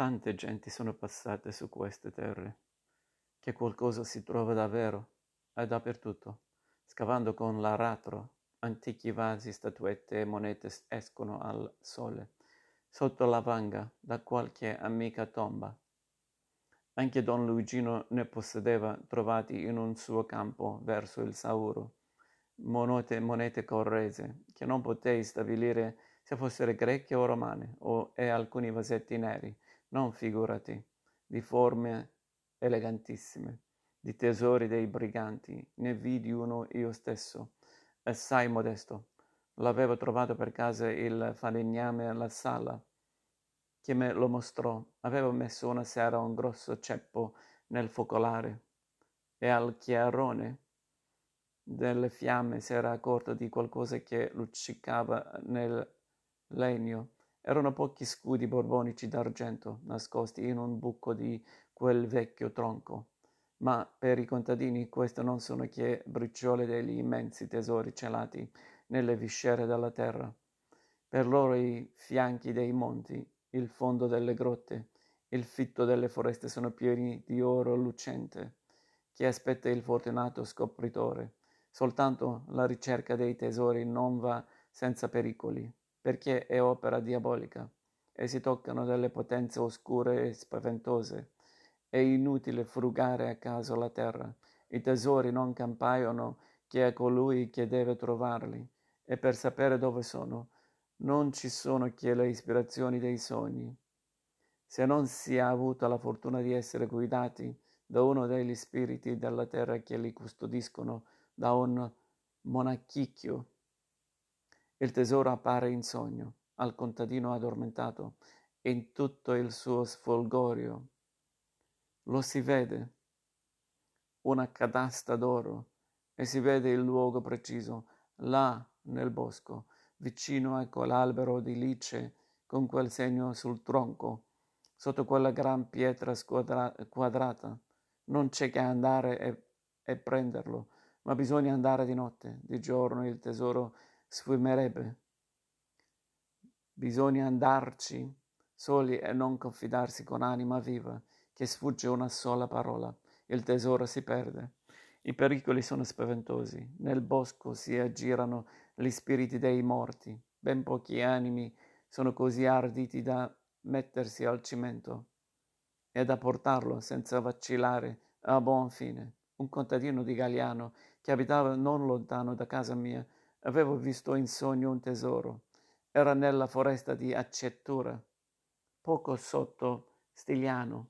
Tante genti sono passate su queste terre, che qualcosa si trova davvero, e dappertutto. Scavando con l'aratro, antichi vasi, statuette e monete escono al sole, sotto la vanga, da qualche amica tomba. Anche Don Luigino ne possedeva trovati in un suo campo verso il Sauro, monete, monete correse, che non potei stabilire se fossero greche o romane, o, e alcuni vasetti neri, non figurati, di forme elegantissime, di tesori dei briganti, ne vidi uno io stesso, assai modesto. L'avevo trovato per casa il falegname alla sala, che me lo mostrò. Avevo messo una sera un grosso ceppo nel focolare e al chiarone delle fiamme si era accorto di qualcosa che luccicava nel legno erano pochi scudi borbonici d'argento nascosti in un buco di quel vecchio tronco. Ma per i contadini queste non sono che briciole degli immensi tesori celati nelle viscere della terra. Per loro i fianchi dei monti, il fondo delle grotte, il fitto delle foreste sono pieni di oro lucente, che aspetta il fortunato scopritore. Soltanto la ricerca dei tesori non va senza pericoli perché è opera diabolica e si toccano delle potenze oscure e spaventose. È inutile frugare a caso la terra. I tesori non campaiono che a colui che deve trovarli e per sapere dove sono non ci sono che le ispirazioni dei sogni. Se non si ha avuto la fortuna di essere guidati da uno degli spiriti della terra che li custodiscono, da un monachicchio il tesoro appare in sogno al contadino addormentato in tutto il suo sfolgorio. Lo si vede, una cadasta d'oro, e si vede il luogo preciso, là nel bosco, vicino a quell'albero di lice con quel segno sul tronco, sotto quella gran pietra squadra- quadrata. Non c'è che andare e, e prenderlo, ma bisogna andare di notte, di giorno il tesoro sfumerebbe. Bisogna andarci soli e non confidarsi con anima viva, che sfugge una sola parola. Il tesoro si perde. I pericoli sono spaventosi. Nel bosco si aggirano gli spiriti dei morti. Ben pochi animi sono così arditi da mettersi al cimento e da portarlo senza vacillare a buon fine. Un contadino di Galiano che abitava non lontano da casa mia Avevo visto in sogno un tesoro. Era nella foresta di Accettura, poco sotto Stigliano.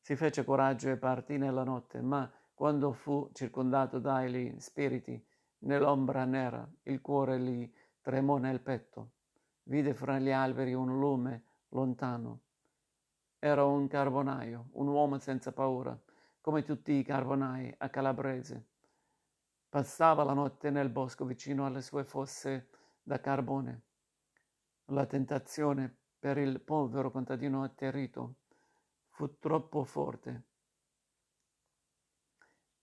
Si fece coraggio e partì nella notte, ma quando fu circondato dagli spiriti, nell'ombra nera, il cuore gli tremò nel petto. Vide fra gli alberi un lume lontano. Era un carbonaio, un uomo senza paura, come tutti i carbonai a Calabrese. Passava la notte nel bosco vicino alle sue fosse da carbone. La tentazione per il povero contadino atterrito fu troppo forte.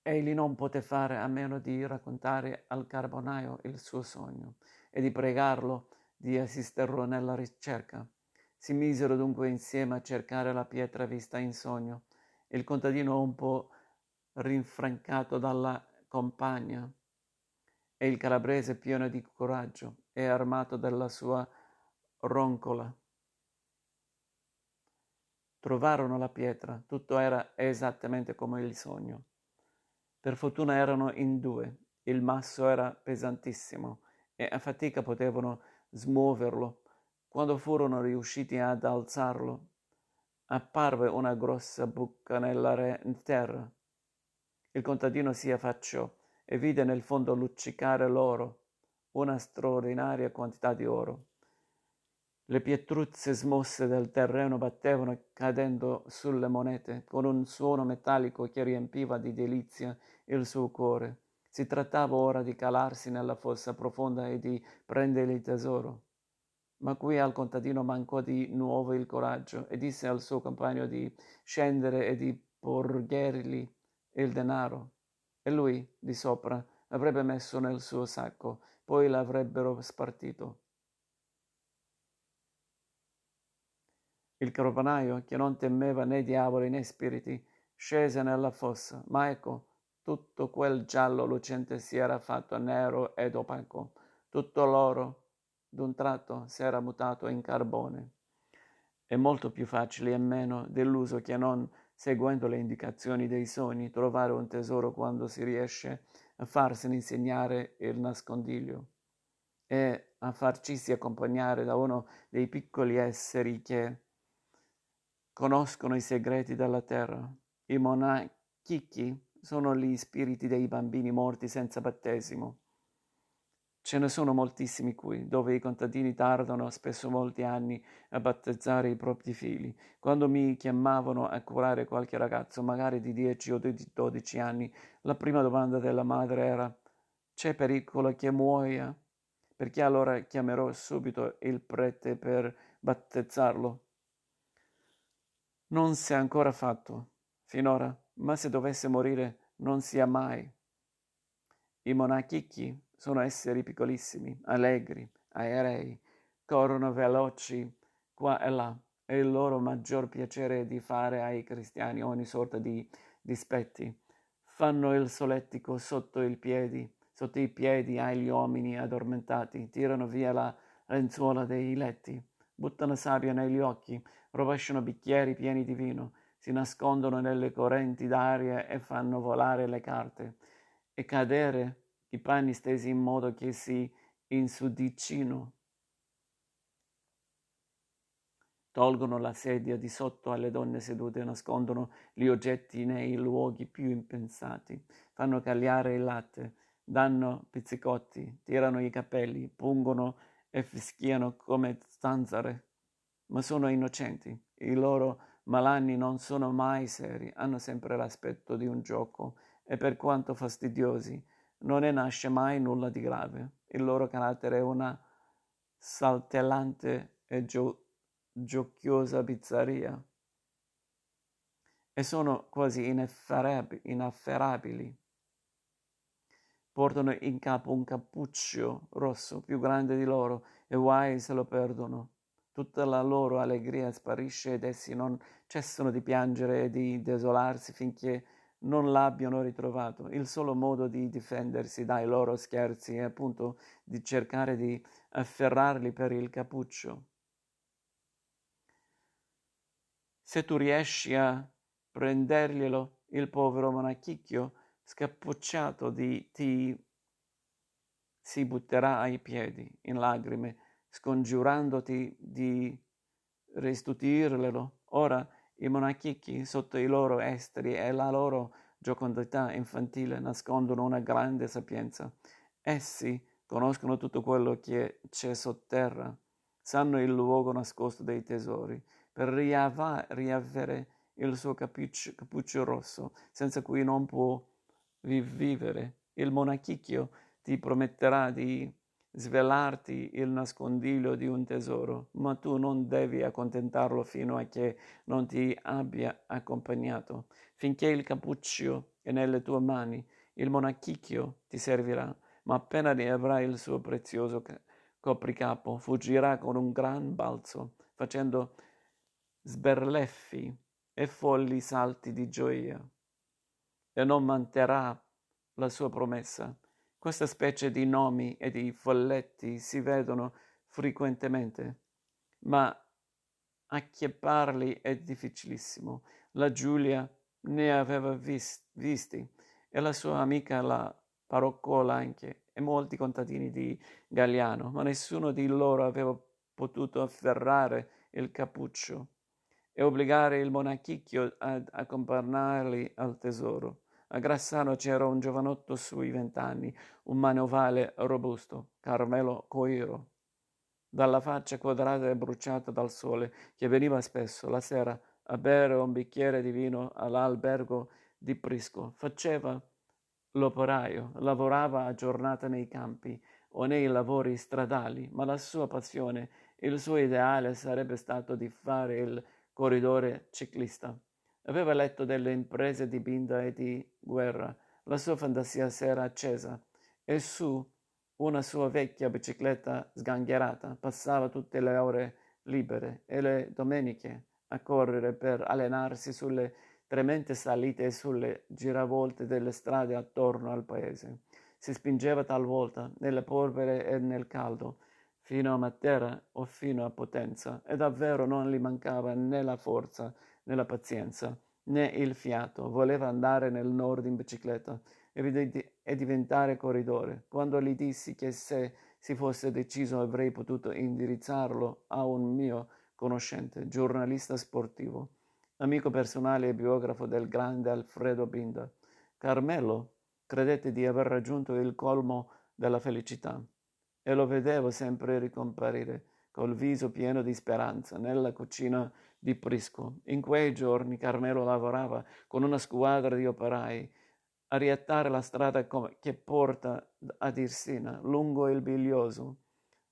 Egli non poté fare a meno di raccontare al carbonaio il suo sogno e di pregarlo di assisterlo nella ricerca. Si misero dunque insieme a cercare la pietra vista in sogno. Il contadino un po' rinfrancato dalla compagna, e il calabrese pieno di coraggio e armato della sua roncola. Trovarono la pietra, tutto era esattamente come il sogno. Per fortuna erano in due, il masso era pesantissimo e a fatica potevano smuoverlo. Quando furono riusciti ad alzarlo, apparve una grossa buca nella terra. Il contadino si affacciò e vide nel fondo luccicare l'oro, una straordinaria quantità di oro. Le pietruzze smosse del terreno battevano cadendo sulle monete con un suono metallico che riempiva di delizia il suo cuore. Si trattava ora di calarsi nella fossa profonda e di prendere il tesoro. Ma qui al contadino mancò di nuovo il coraggio e disse al suo compagno di scendere e di porgergli il denaro e lui, di sopra, l'avrebbe messo nel suo sacco, poi l'avrebbero spartito. Il caronaio, che non temeva né diavoli né spiriti, scese nella fossa, ma ecco, tutto quel giallo lucente si era fatto nero ed opaco, tutto l'oro d'un tratto s'era mutato in carbone. È molto più facile e meno deluso che non, seguendo le indicazioni dei sogni, trovare un tesoro quando si riesce a farsene insegnare il nascondiglio e a farcisi accompagnare da uno dei piccoli esseri che conoscono i segreti della terra. I monachichi sono gli spiriti dei bambini morti senza battesimo Ce ne sono moltissimi qui, dove i contadini tardano spesso molti anni a battezzare i propri figli. Quando mi chiamavano a curare qualche ragazzo, magari di 10 o di 12 anni, la prima domanda della madre era c'è pericolo che muoia? Perché allora chiamerò subito il prete per battezzarlo. Non si è ancora fatto, finora, ma se dovesse morire non sia mai. I monachichi sono esseri piccolissimi, allegri, aerei, corrono veloci qua e là. È il loro maggior piacere di fare ai cristiani ogni sorta di dispetti. Fanno il solettico sotto i piedi, sotto i piedi agli uomini addormentati, tirano via la lenzuola dei letti, buttano sabbia negli occhi, rovesciano bicchieri pieni di vino, si nascondono nelle correnti d'aria e fanno volare le carte e cadere i panni stesi in modo che si insudicino. Tolgono la sedia di sotto alle donne sedute, nascondono gli oggetti nei luoghi più impensati, fanno cagliare il latte, danno pizzicotti, tirano i capelli, pungono e fischiano come zanzare. Ma sono innocenti. I loro malanni non sono mai seri, hanno sempre l'aspetto di un gioco e per quanto fastidiosi, non ne nasce mai nulla di grave. Il loro carattere è una saltellante e gio- giochiosa bizzarria e sono quasi inafferrabili. Portano in capo un cappuccio rosso più grande di loro e guai se lo perdono. Tutta la loro allegria sparisce ed essi non cessano di piangere e di desolarsi finché non l'abbiano ritrovato. Il solo modo di difendersi dai loro scherzi è appunto di cercare di afferrarli per il cappuccio. Se tu riesci a prenderglielo, il povero monachicchio scappucciato di, ti si butterà ai piedi in lagrime, scongiurandoti di restituirglielo. Ora i monachichi, sotto i loro esteri e la loro giocondità infantile, nascondono una grande sapienza. Essi conoscono tutto quello che c'è sotterra, sanno il luogo nascosto dei tesori, per riava- riavere il suo cappuccio, cappuccio rosso, senza cui non può vivere. Il monachicchio ti prometterà di svelarti il nascondiglio di un tesoro, ma tu non devi accontentarlo fino a che non ti abbia accompagnato. Finché il cappuccio è nelle tue mani, il monachicchio ti servirà, ma appena ne avrai il suo prezioso copricapo, fuggirà con un gran balzo, facendo sberleffi e folli salti di gioia, e non manterrà la sua promessa questa specie di nomi e di folletti si vedono frequentemente, ma acchiapparli è difficilissimo. La Giulia ne aveva vis- visti e la sua amica la paroccola anche e molti contadini di Galliano, ma nessuno di loro aveva potuto afferrare il cappuccio e obbligare il monachicchio ad accompagnarli al tesoro. A Grassano c'era un giovanotto sui vent'anni, un manovale robusto, Carmelo Coiro, dalla faccia quadrata e bruciata dal sole, che veniva spesso la sera a bere un bicchiere di vino all'albergo di Prisco. Faceva l'operaio, lavorava a giornata nei campi o nei lavori stradali, ma la sua passione, il suo ideale sarebbe stato di fare il corridore ciclista. Aveva letto delle imprese di Binda e di Guerra. La sua fantasia si era accesa e su una sua vecchia bicicletta sgangherata passava tutte le ore libere e le domeniche a correre per allenarsi sulle tremende salite e sulle giravolte delle strade attorno al paese. Si spingeva talvolta nelle polvere e nel caldo, fino a Matera o fino a Potenza, e davvero non gli mancava né la forza né la pazienza, né il fiato. Voleva andare nel nord in bicicletta e diventare corridore. Quando gli dissi che se si fosse deciso avrei potuto indirizzarlo a un mio conoscente, giornalista sportivo, amico personale e biografo del grande Alfredo Binda, Carmelo credette di aver raggiunto il colmo della felicità e lo vedevo sempre ricomparire col viso pieno di speranza nella cucina di Prisco. In quei giorni Carmelo lavorava con una squadra di operai a riattare la strada che porta ad Irsina, lungo il Biglioso,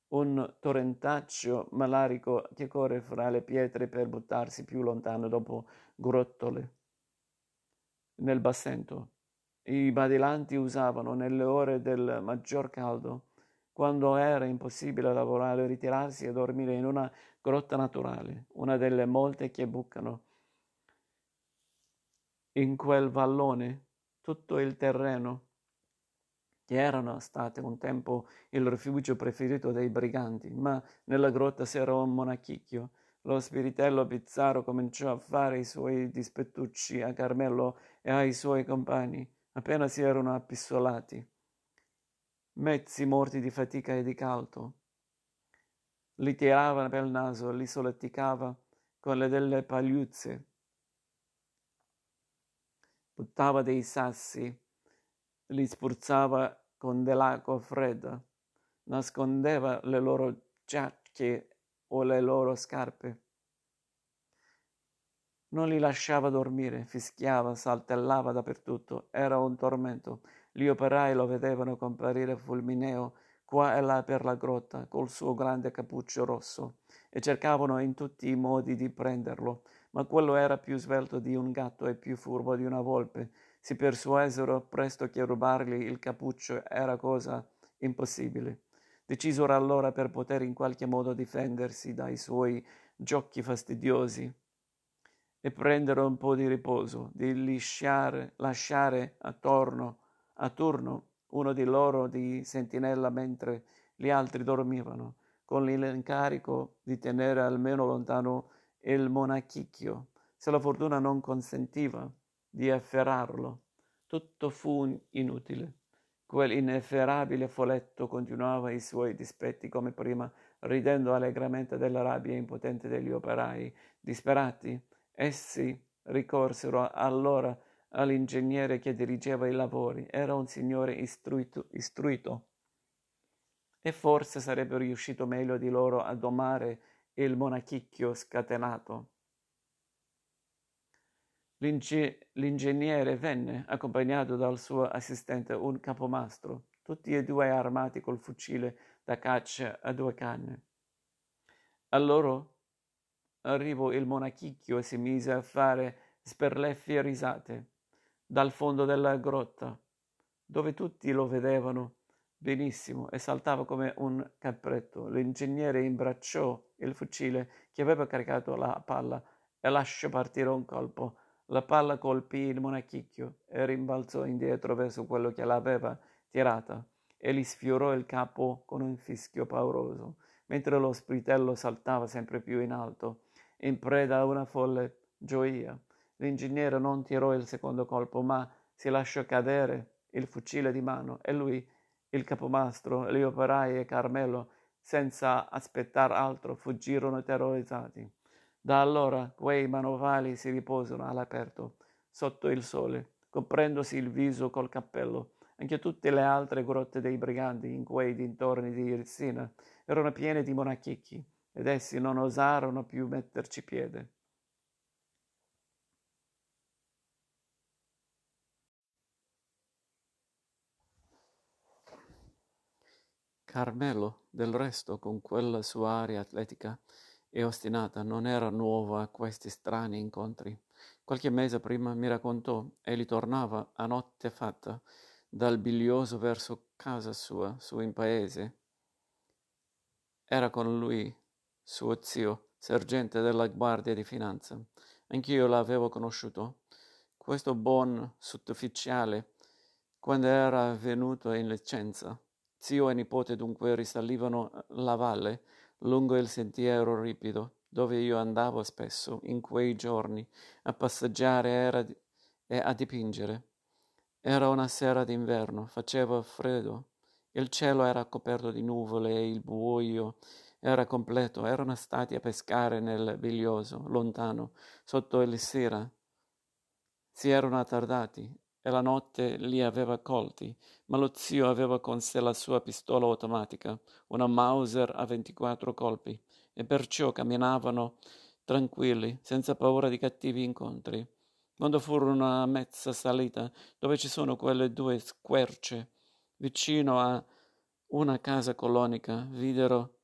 un torrentaccio malarico che corre fra le pietre per buttarsi più lontano dopo grottole nel bassento. I badilanti usavano nelle ore del maggior caldo quando era impossibile lavorare, ritirarsi e dormire in una grotta naturale, una delle molte che bucano. In quel vallone tutto il terreno, che erano state un tempo il rifugio preferito dei briganti, ma nella grotta c'era un monachicchio. Lo spiritello bizzarro cominciò a fare i suoi dispettucci a Carmelo e ai suoi compagni, appena si erano appistolati mezzi morti di fatica e di caldo. Li tirava per il naso, li solleticava con le delle pagliuzze, buttava dei sassi, li spruzzava con dell'acqua fredda, nascondeva le loro giacche o le loro scarpe. Non li lasciava dormire, fischiava, saltellava dappertutto, era un tormento. Gli operai lo vedevano comparire fulmineo qua e là per la grotta col suo grande cappuccio rosso e cercavano in tutti i modi di prenderlo, ma quello era più svelto di un gatto e più furbo di una volpe. Si persuasero presto che rubargli il cappuccio era cosa impossibile. Decisero allora per poter in qualche modo difendersi dai suoi giochi fastidiosi e prendere un po' di riposo, di lisciare, lasciare attorno a turno uno di loro di sentinella mentre gli altri dormivano, con l'incarico di tenere almeno lontano il monachicchio, se la fortuna non consentiva di afferrarlo. Tutto fu inutile. Quell'inefferabile foletto continuava i suoi dispetti come prima, ridendo allegramente della rabbia impotente degli operai. Disperati, essi ricorsero allora all'ingegnere che dirigeva i lavori. Era un signore istruito, istruito e forse sarebbe riuscito meglio di loro a domare il monachicchio scatenato. L'inge- l'ingegnere venne, accompagnato dal suo assistente, un capomastro, tutti e due armati col fucile da caccia a due canne. A loro arrivo il monachicchio si mise a fare sperleffie risate dal fondo della grotta, dove tutti lo vedevano benissimo e saltava come un capretto. L'ingegnere imbracciò il fucile che aveva caricato la palla e lasciò partire un colpo. La palla colpì il monachicchio e rimbalzò indietro verso quello che l'aveva tirata e gli sfiorò il capo con un fischio pauroso, mentre lo spritello saltava sempre più in alto, in preda a una folle gioia. L'ingegnere non tirò il secondo colpo, ma si lasciò cadere il fucile di mano e lui, il capomastro, gli operai e Carmelo, senza aspettar altro, fuggirono terrorizzati. Da allora quei manovali si riposano all'aperto, sotto il sole, coprendosi il viso col cappello. Anche tutte le altre grotte dei briganti in quei dintorni di Irsina erano piene di monachicchi, ed essi non osarono più metterci piede. Carmelo, del resto, con quella sua aria atletica e ostinata, non era nuovo a questi strani incontri. Qualche mese prima mi raccontò, egli tornava a notte fatta dal Biglioso verso casa sua, su in paese. Era con lui suo zio, sergente della Guardia di Finanza. Anch'io l'avevo conosciuto. Questo buon sottufficiale, quando era venuto in licenza, zio e nipote dunque risalivano la valle lungo il sentiero ripido dove io andavo spesso in quei giorni a passeggiare e a dipingere. Era una sera d'inverno, faceva freddo, il cielo era coperto di nuvole e il buio era completo, erano stati a pescare nel biglioso, lontano, sotto il sera. Si erano attardati e la notte li aveva colti, ma lo zio aveva con sé la sua pistola automatica, una Mauser a 24 colpi, e perciò camminavano tranquilli, senza paura di cattivi incontri. Quando furono a mezza salita, dove ci sono quelle due squerce, vicino a una casa colonica, videro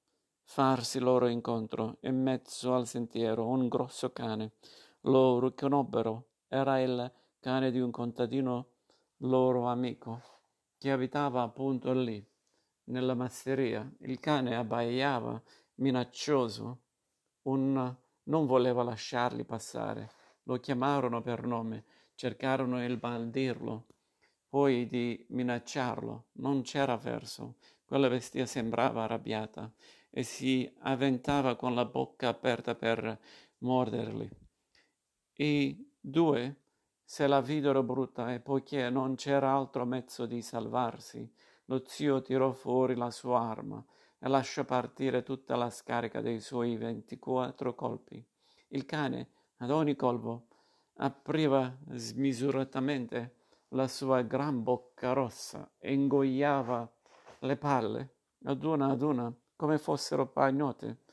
farsi loro incontro in mezzo al sentiero un grosso cane. Lo riconobbero, era il cane di un contadino loro amico, che abitava appunto lì, nella masseria. Il cane abbaiava minaccioso, un non voleva lasciarli passare. Lo chiamarono per nome, cercarono il baldirlo, poi di minacciarlo. Non c'era verso. Quella bestia sembrava arrabbiata e si avventava con la bocca aperta per morderli. I due se la videro brutta e poiché non c'era altro mezzo di salvarsi, lo zio tirò fuori la sua arma e lasciò partire tutta la scarica dei suoi ventiquattro colpi. Il cane, ad ogni colpo, apriva smisuratamente la sua gran bocca rossa e ingoiava le palle, ad una ad una, come fossero pagnote,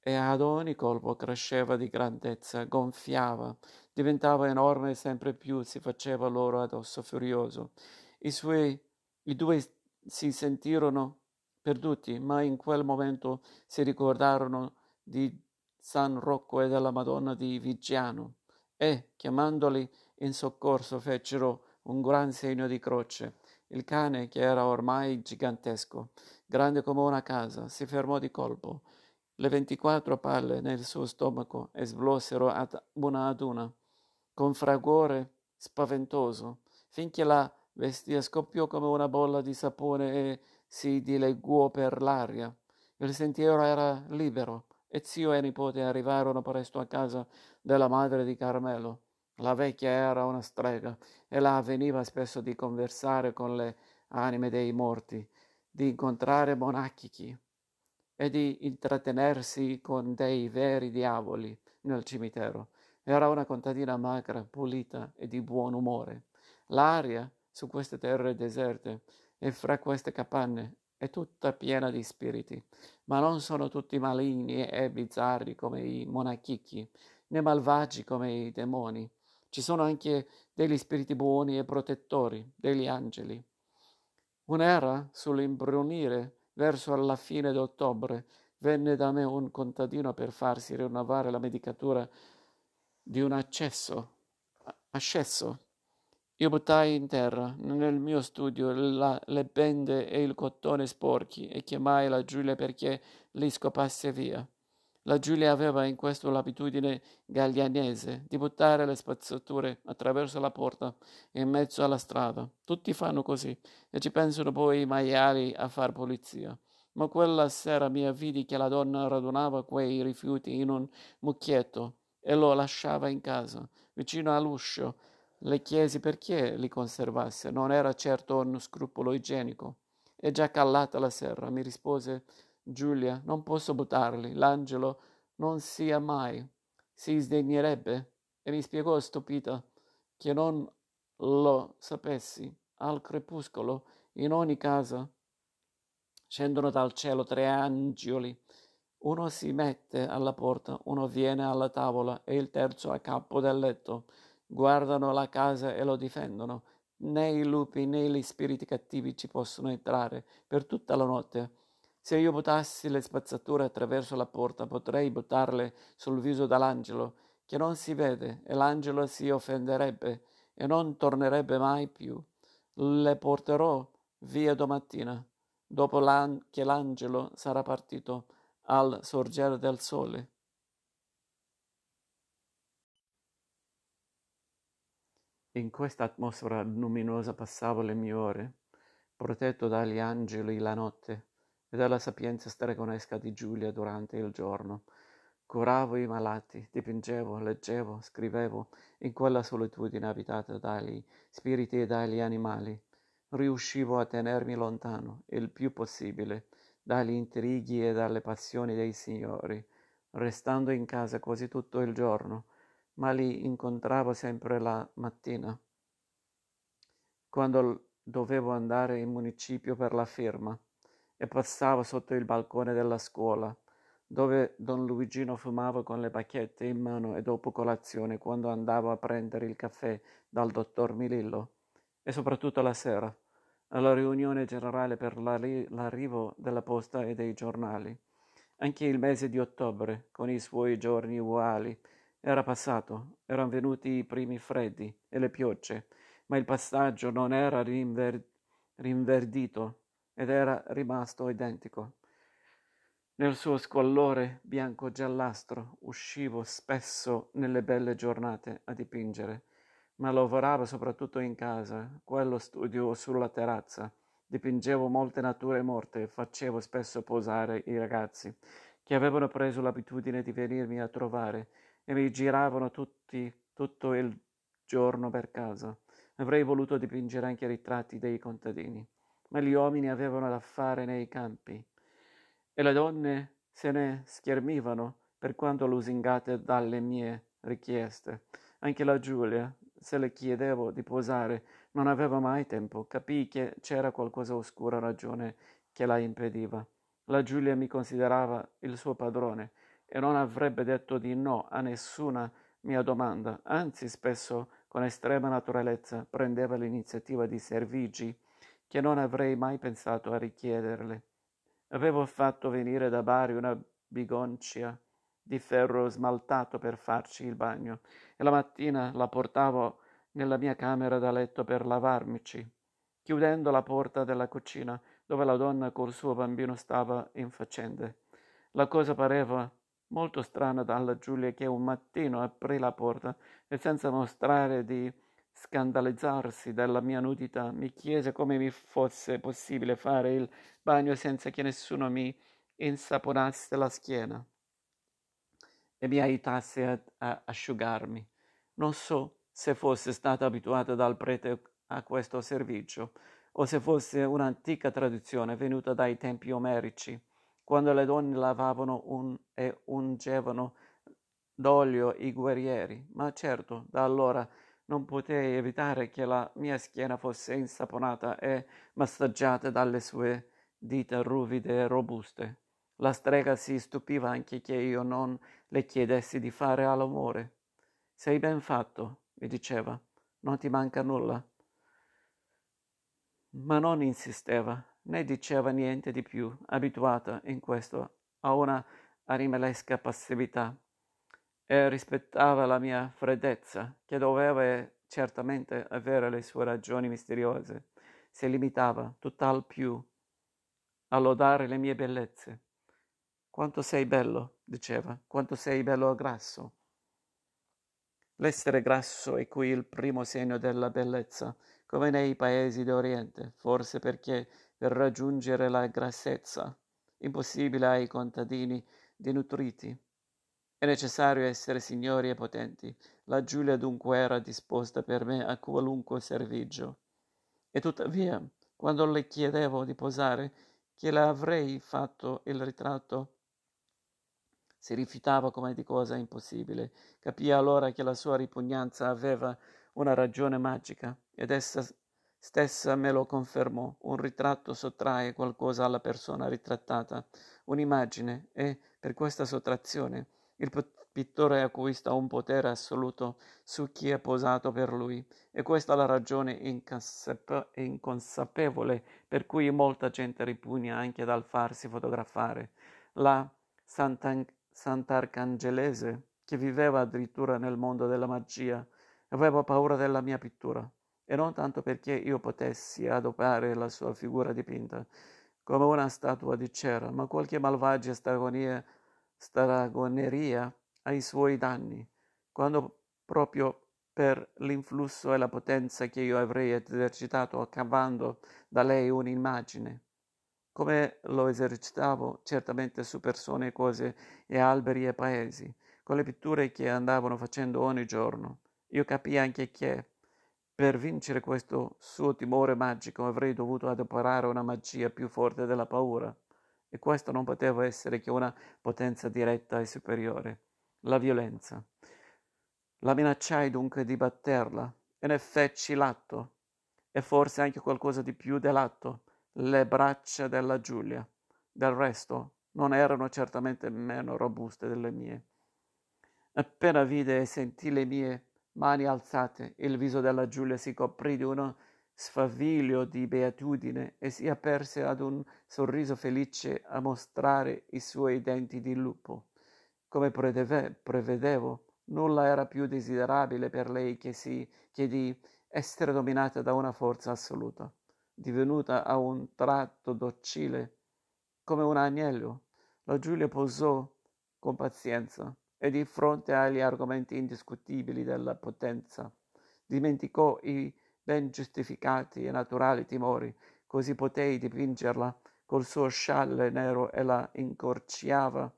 e ad ogni colpo cresceva di grandezza, gonfiava, diventava enorme e sempre più si faceva loro addosso furioso. I, suoi, i due si sentirono perduti, ma in quel momento si ricordarono di San Rocco e della Madonna di Vigiano e, chiamandoli in soccorso, fecero un gran segno di croce. Il cane, che era ormai gigantesco, grande come una casa, si fermò di colpo. Le ventiquattro palle nel suo stomaco esplosero ad una ad una, con fragore spaventoso, finché la bestia scoppiò come una bolla di sapone e si dileguò per l'aria. Il sentiero era libero e zio e nipote arrivarono presto a casa della madre di Carmelo. La vecchia era una strega e la avveniva spesso di conversare con le anime dei morti, di incontrare monachiki e di intrattenersi con dei veri diavoli nel cimitero. Era una contadina magra, pulita e di buon umore. L'aria su queste terre deserte e fra queste capanne è tutta piena di spiriti, ma non sono tutti maligni e bizzarri come i monachicchi, né malvagi come i demoni. Ci sono anche degli spiriti buoni e protettori, degli angeli. Un'era sull'imbrunire verso la fine d'ottobre venne da me un contadino per farsi rinnovare la medicatura di un accesso. Accesso. Io buttai in terra, nel mio studio, la, le bende e il cotone sporchi e chiamai la Giulia perché li scopasse via. La Giulia aveva in questo l'abitudine gallianese di buttare le spazzature attraverso la porta in mezzo alla strada. Tutti fanno così e ci pensano poi i maiali a far pulizia. Ma quella sera mi vidi che la donna radunava quei rifiuti in un mucchietto e lo lasciava in casa, vicino all'uscio. Le chiesi perché li conservasse. Non era certo uno scrupolo igienico. È già callata la serra, mi rispose Giulia, non posso buttarli. L'angelo non sia mai. Si sdegnerebbe. E mi spiegò stupita che non lo sapessi. Al crepuscolo, in ogni casa, scendono dal cielo tre angeli. Uno si mette alla porta, uno viene alla tavola e il terzo a capo del letto. Guardano la casa e lo difendono. Né i lupi né gli spiriti cattivi ci possono entrare per tutta la notte se io buttassi le spazzature attraverso la porta, potrei buttarle sul viso dell'angelo, che non si vede, e l'angelo si offenderebbe e non tornerebbe mai più. Le porterò via domattina, dopo l'an- che l'angelo sarà partito al sorgere del sole. In questa atmosfera luminosa passavo le mie ore, protetto dagli angeli la notte e dalla sapienza stregonesca di Giulia durante il giorno. Curavo i malati, dipingevo, leggevo, scrivevo in quella solitudine abitata dagli spiriti e dagli animali. Riuscivo a tenermi lontano il più possibile dagli intrighi e dalle passioni dei signori, restando in casa quasi tutto il giorno, ma li incontravo sempre la mattina, quando dovevo andare in municipio per la firma, e passavo sotto il balcone della scuola, dove don Luigino fumava con le bacchette in mano e dopo colazione quando andavo a prendere il caffè dal dottor Milillo, e soprattutto la sera, alla riunione generale per l'arrivo della posta e dei giornali. Anche il mese di ottobre, con i suoi giorni uguali, era passato, erano venuti i primi freddi e le piogge, ma il passaggio non era rinver- rinverdito ed era rimasto identico. Nel suo squallore bianco-giallastro uscivo spesso nelle belle giornate a dipingere, ma lavoravo soprattutto in casa, quello studio sulla terrazza. Dipingevo molte nature morte e facevo spesso posare i ragazzi che avevano preso l'abitudine di venirmi a trovare e mi giravano tutti, tutto il giorno per casa. Avrei voluto dipingere anche i ritratti dei contadini, ma gli uomini avevano da fare nei campi e le donne se ne schermivano per quanto lusingate dalle mie richieste. Anche la Giulia, se le chiedevo di posare, non aveva mai tempo. Capii che c'era qualcosa oscura ragione che la impediva. La Giulia mi considerava il suo padrone e non avrebbe detto di no a nessuna mia domanda, anzi spesso con estrema naturalezza prendeva l'iniziativa di servigi che non avrei mai pensato a richiederle. Avevo fatto venire da Bari una bigoncia di ferro smaltato per farci il bagno e la mattina la portavo nella mia camera da letto per lavarmici, chiudendo la porta della cucina dove la donna col suo bambino stava in faccende. La cosa pareva molto strana alla Giulia che un mattino aprì la porta e senza mostrare di scandalizzarsi della mia nudità mi chiese come mi fosse possibile fare il bagno senza che nessuno mi insaponasse la schiena e mi aiutasse a, a asciugarmi. Non so se fosse stata abituata dal prete a questo servizio o se fosse un'antica tradizione venuta dai tempi omerici quando le donne lavavano un, e ungevano d'olio i guerrieri, ma certo da allora non potei evitare che la mia schiena fosse insaponata e massaggiata dalle sue dita ruvide e robuste. La strega si stupiva anche che io non le chiedessi di fare all'amore. Sei ben fatto, mi diceva, non ti manca nulla. Ma non insisteva, né diceva niente di più, abituata in questo a una animalesca passività, e rispettava la mia freddezza, che doveva certamente avere le sue ragioni misteriose. Si limitava, tutt'al più, a lodare le mie bellezze. Quanto sei bello, diceva, quanto sei bello grasso. L'essere grasso è qui il primo segno della bellezza, come nei paesi d'Oriente, forse perché per raggiungere la grassezza, impossibile ai contadini denutriti. È necessario essere signori e potenti. La Giulia dunque era disposta per me a qualunque servigio. E tuttavia, quando le chiedevo di posare, che le avrei fatto il ritratto, si rifiutava come di cosa impossibile. Capì allora che la sua ripugnanza aveva una ragione magica ed essa stessa me lo confermò. Un ritratto sottrae qualcosa alla persona ritrattata, un'immagine, e per questa sottrazione il pittore acquista un potere assoluto su chi è posato per lui, e questa è la ragione inconsapevole per cui molta gente ripugna anche dal farsi fotografare. La Sant'An- Sant'Arcangelese, che viveva addirittura nel mondo della magia, aveva paura della mia pittura e non tanto perché io potessi adoperare la sua figura dipinta come una statua di cera, ma qualche malvagia stragoneria ai suoi danni, quando proprio per l'influsso e la potenza che io avrei esercitato cavando da lei un'immagine. Come lo esercitavo certamente su persone cose e alberi e paesi, con le pitture che andavano facendo ogni giorno. Io capii anche che, per vincere questo suo timore magico, avrei dovuto adoperare una magia più forte della paura, e questo non poteva essere che una potenza diretta e superiore, la violenza. La minacciai dunque di batterla e ne feci l'atto, e forse anche qualcosa di più dell'atto, le braccia della Giulia. Del resto non erano certamente meno robuste delle mie. Appena vide e sentì le mie mani alzate, il viso della Giulia si coprì di uno sfavilio di beatitudine e si aperse ad un sorriso felice a mostrare i suoi denti di lupo. Come prevedevo, Nulla era più desiderabile per lei che, si, che di essere dominata da una forza assoluta, divenuta a un tratto docile, come un agnello. La Giulia posò con pazienza e di fronte agli argomenti indiscutibili della potenza dimenticò i ben giustificati e naturali timori, così potei dipingerla col suo scialle nero e la incorciava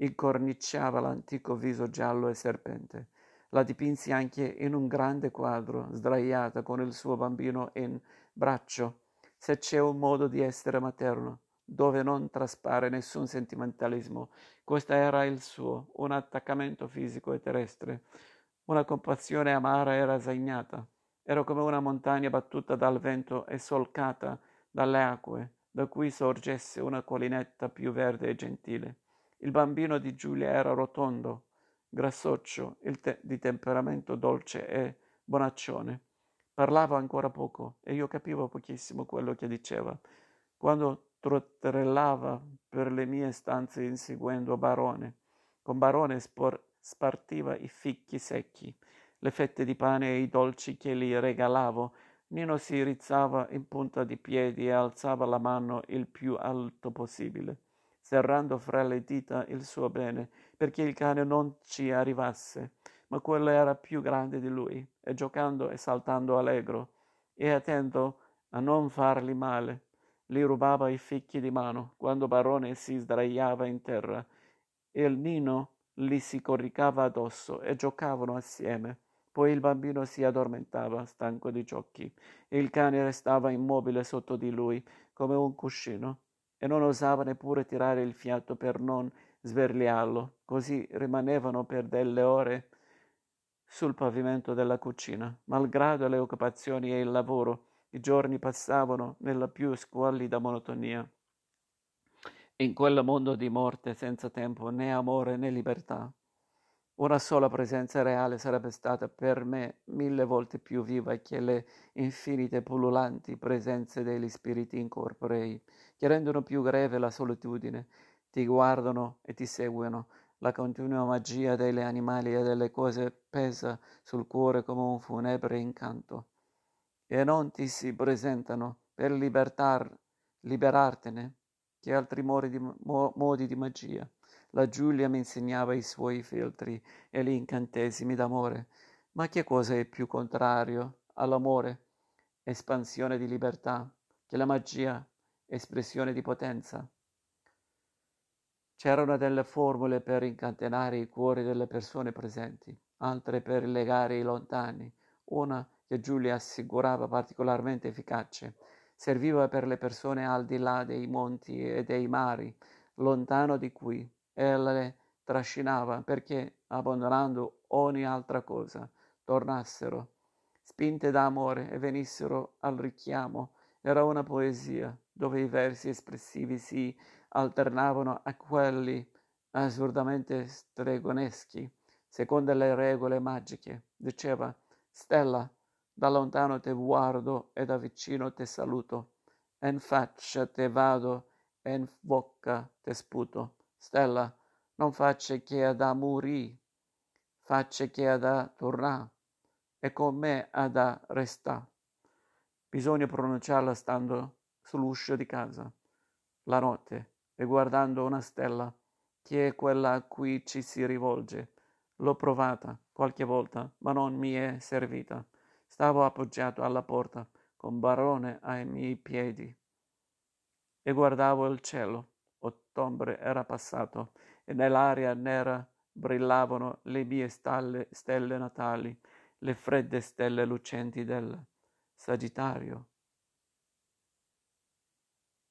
incorniciava l'antico viso giallo e serpente. La dipinsi anche in un grande quadro, sdraiata con il suo bambino in braccio. Se c'è un modo di essere materno, dove non traspare nessun sentimentalismo, questo era il suo, un attaccamento fisico e terrestre, una compassione amara e rasegnata. Era come una montagna battuta dal vento e solcata dalle acque, da cui sorgesse una collinetta più verde e gentile. Il bambino di Giulia era rotondo, grassoccio, te- di temperamento dolce e bonaccione. Parlava ancora poco e io capivo pochissimo quello che diceva. Quando trotterellava per le mie stanze inseguendo Barone, con Barone spor- spartiva i ficchi secchi, le fette di pane e i dolci che gli regalavo. Nino si rizzava in punta di piedi e alzava la mano il più alto possibile serrando fra le dita il suo bene, perché il cane non ci arrivasse, ma quello era più grande di lui, e giocando e saltando allegro, e attento a non fargli male, gli rubava i ficchi di mano quando Barone si sdraiava in terra, e il nino gli si coricava addosso e giocavano assieme. Poi il bambino si addormentava, stanco di giochi, e il cane restava immobile sotto di lui, come un cuscino e non osava neppure tirare il fiato per non sverliarlo, così rimanevano per delle ore sul pavimento della cucina. Malgrado le occupazioni e il lavoro, i giorni passavano nella più squallida monotonia. In quel mondo di morte senza tempo né amore né libertà. Una sola presenza reale sarebbe stata per me mille volte più viva che le infinite pullulanti presenze degli spiriti incorporei, che rendono più greve la solitudine, ti guardano e ti seguono. La continua magia degli animali e delle cose pesa sul cuore come un funebre incanto. E non ti si presentano per libertar, liberartene che altri di, mo, modi di magia. La Giulia mi insegnava i suoi filtri e gli incantesimi d'amore. Ma che cosa è più contrario all'amore? Espansione di libertà, che la magia, espressione di potenza. C'erano delle formule per incatenare i cuori delle persone presenti, altre per legare i lontani, una che Giulia assicurava particolarmente efficace, serviva per le persone al di là dei monti e dei mari, lontano di qui, e le trascinava perché, abbandonando ogni altra cosa, tornassero, spinte da amore e venissero al richiamo. Era una poesia dove i versi espressivi si alternavano a quelli assurdamente stregoneschi, secondo le regole magiche. Diceva, Stella, da lontano te guardo e da vicino te saluto, e in faccia te vado e in bocca te sputo. Stella, non faccia che ad a morì, faccia che ad a tornà, e con me ad a restà. Bisogna pronunciarla stando sull'uscio di casa, la notte, e guardando una stella, che è quella a cui ci si rivolge. L'ho provata qualche volta, ma non mi è servita. Stavo appoggiato alla porta, con Barone ai miei piedi, e guardavo il cielo. Ottobre era passato e nell'aria nera brillavano le mie stalle, stelle natali, le fredde stelle lucenti del Sagittario.